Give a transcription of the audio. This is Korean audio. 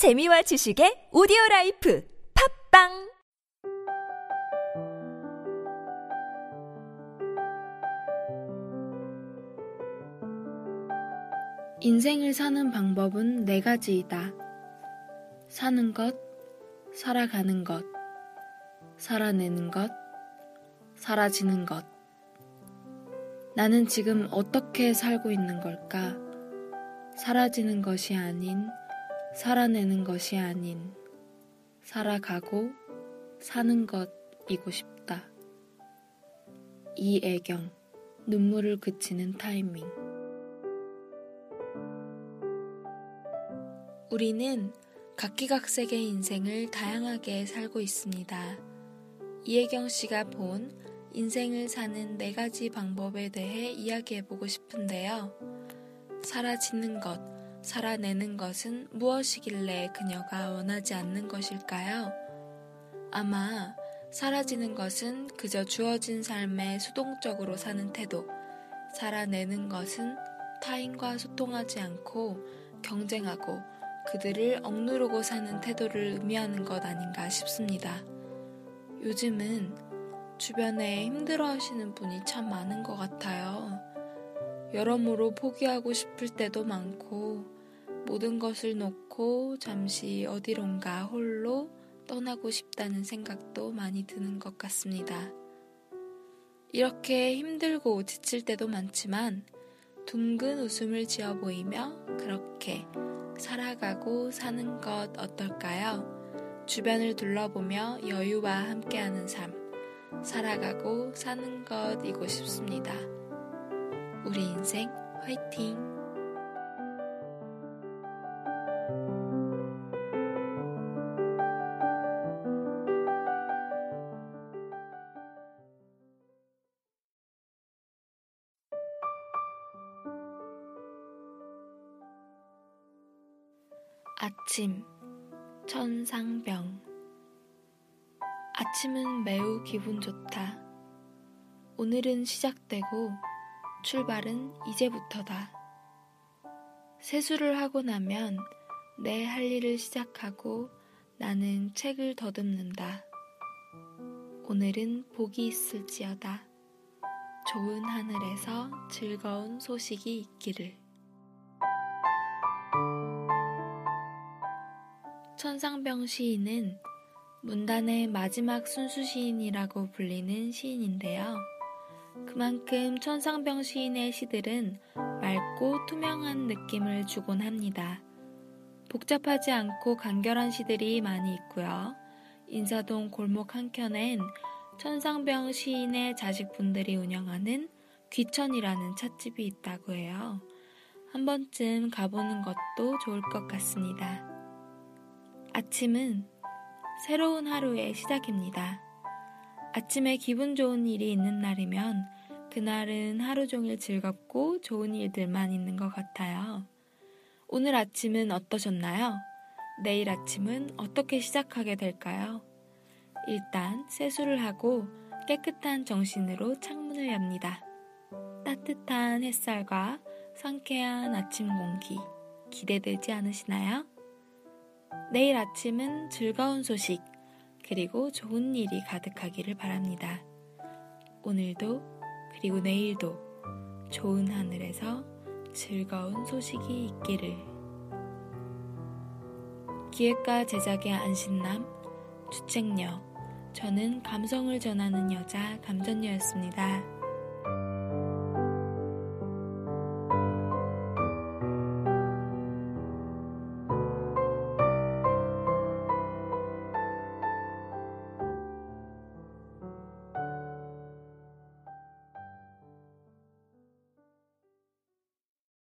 재미와 지식의 오디오 라이프 팝빵 인생을 사는 방법은 네 가지이다. 사는 것, 살아가는 것, 살아내는 것, 사라지는 것. 나는 지금 어떻게 살고 있는 걸까? 사라지는 것이 아닌, 살아내는 것이 아닌, 살아가고 사는 것이고 싶다. 이애경, 눈물을 그치는 타이밍. 우리는 각기각색의 인생을 다양하게 살고 있습니다. 이혜경 씨가 본 인생을 사는 네 가지 방법에 대해 이야기해보고 싶은데요. 사라지는 것, 살아내는 것은 무엇이길래 그녀가 원하지 않는 것일까요? 아마 사라지는 것은 그저 주어진 삶에 수동적으로 사는 태도, 살아내는 것은 타인과 소통하지 않고 경쟁하고 그들을 억누르고 사는 태도를 의미하는 것 아닌가 싶습니다. 요즘은 주변에 힘들어 하시는 분이 참 많은 것 같아요. 여러모로 포기하고 싶을 때도 많고, 모든 것을 놓고 잠시 어디론가 홀로 떠나고 싶다는 생각도 많이 드는 것 같습니다. 이렇게 힘들고 지칠 때도 많지만, 둥근 웃음을 지어 보이며 그렇게 살아가고 사는 것 어떨까요? 주변을 둘러보며 여유와 함께하는 삶, 살아가고 사는 것이고 싶습니다. 우리 인생 화이팅! 아침 천상병 아침은 매우 기분 좋다. 오늘은 시작되고 출발은 이제부터다. 세수를 하고 나면 내 할 일을 시작하고 나는 책을 더듬는다. 오늘은 복이 있을지어다. 좋은 하늘에서 즐거운 소식이 있기를. 천상병 시인은 문단의 마지막 순수 시인이라고 불리는 시인인데요. 그만큼 천상병 시인의 시들은 맑고 투명한 느낌을 주곤 합니다. 복잡하지 않고 간결한 시들이 많이 있고요. 인사동 골목 한켠엔 천상병 시인의 자식분들이 운영하는 귀천이라는 찻집이 있다고 해요. 한 번쯤 가보는 것도 좋을 것 같습니다. 아침은 새로운 하루의 시작입니다. 아침에 기분 좋은 일이 있는 날이면 그날은 하루 종일 즐겁고 좋은 일들만 있는 것 같아요. 오늘 아침은 어떠셨나요? 내일 아침은 어떻게 시작하게 될까요? 일단 세수를 하고 깨끗한 정신으로 창문을 엽니다. 따뜻한 햇살과 상쾌한 아침 공기 기대되지 않으시나요? 내일 아침은 즐거운 소식, 그리고 좋은 일이 가득하기를 바랍니다. 오늘도, 그리고 내일도 좋은 하늘에서 즐거운 소식이 있기를. 기획과 제작의 안신남, 주책녀, 저는 감성을 전하는 여자 감전녀였습니다.